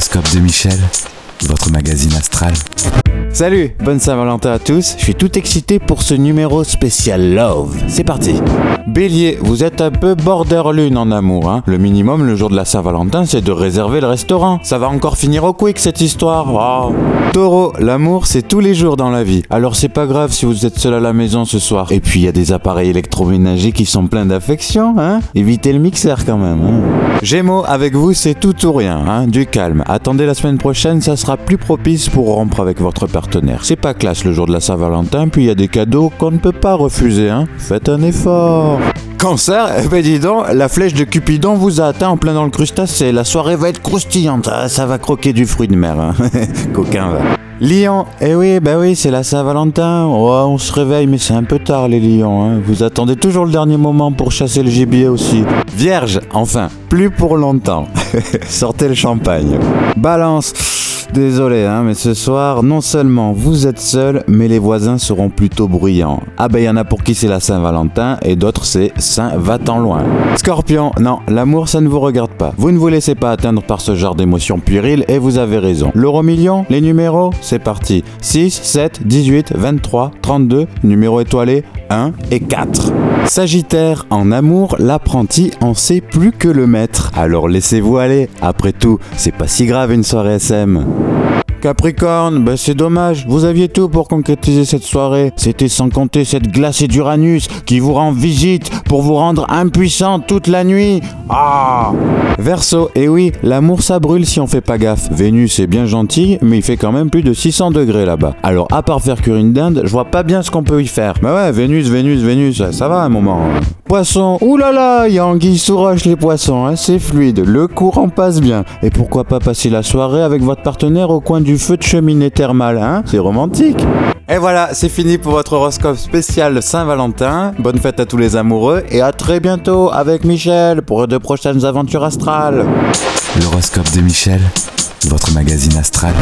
De Michel, votre magazine astral. Salut, bonne Saint-Valentin à tous. Je suis tout excité pour ce numéro spécial Love. C'est parti. Bélier, vous êtes un peu border lune en amour. Hein. Le minimum le jour de la Saint-Valentin, c'est de réserver le restaurant. Ça va encore finir au quick cette histoire. Taureau, l'amour, c'est tous les jours dans la vie. Alors c'est pas grave si vous êtes seul à la maison ce soir. Et puis il y a des appareils électroménagers qui sont pleins d'affection. Hein. Évitez le mixeur quand même. Hein. Gémeaux, avec vous, c'est tout ou rien. Hein. Du calme. Attendez la semaine prochaine, ça sera plus propice pour rompre avec votre C'est pas classe le jour de la Saint-Valentin, puis il y a des cadeaux qu'on ne peut pas refuser, hein. Faites un effort. Cancer, eh ben dis donc, la flèche de Cupidon vous a atteint en plein dans le crustacé. La soirée va être croustillante, ah, ça va croquer du fruit de mer. Hein. Coquin va. Lion, eh oui, bah oui, c'est la Saint-Valentin. Oh, on se réveille, mais c'est un peu tard les lions. Hein. Vous attendez toujours le dernier moment pour chasser le gibier aussi. Vierge, enfin, plus pour longtemps. Sortez le champagne. Balance. Désolé, hein, mais ce soir, non seulement vous êtes seul, mais les voisins seront plutôt bruyants. Ah ben, il y en a pour qui c'est la Saint-Valentin et d'autres c'est Saint-Va-t'en loin. Scorpion, non, l'amour ça ne vous regarde pas. Vous ne vous laissez pas atteindre par ce genre d'émotions puériles et vous avez raison. L'euro million, les numéros, c'est parti. 6, 7, 18, 23, 32, numéro étoilé 1 et 4. Sagittaire, en amour, l'apprenti en sait plus que le maître. Alors laissez-vous aller. Après tout, c'est pas si grave une soirée SM. Capricorne, ben c'est dommage, vous aviez tout pour concrétiser cette soirée. C'était sans compter cette glacée d'Uranus qui vous rend visite pour vous rendre impuissant toute la nuit. Ah Verso, eh oui, l'amour ça brûle si on fait pas gaffe. Vénus est bien gentil, mais il fait quand même plus de 600 degrés là-bas. Alors à part faire cuire une dinde, je vois pas bien ce qu'on peut y faire. Mais ouais, Vénus, Vénus, Vénus, ça va un moment. Poisson, oulala, il y a anguille sous roche les poissons, hein, c'est fluide, le courant passe bien. Et pourquoi pas passer la soirée avec votre partenaire au coin du feu de cheminée thermale, hein C'est romantique. Et voilà, c'est fini pour votre horoscope spécial Saint-Valentin. Bonne fête à tous les amoureux et à très bientôt avec Michel pour de prochaines aventures astrales. L'horoscope de Michel, votre magazine astral.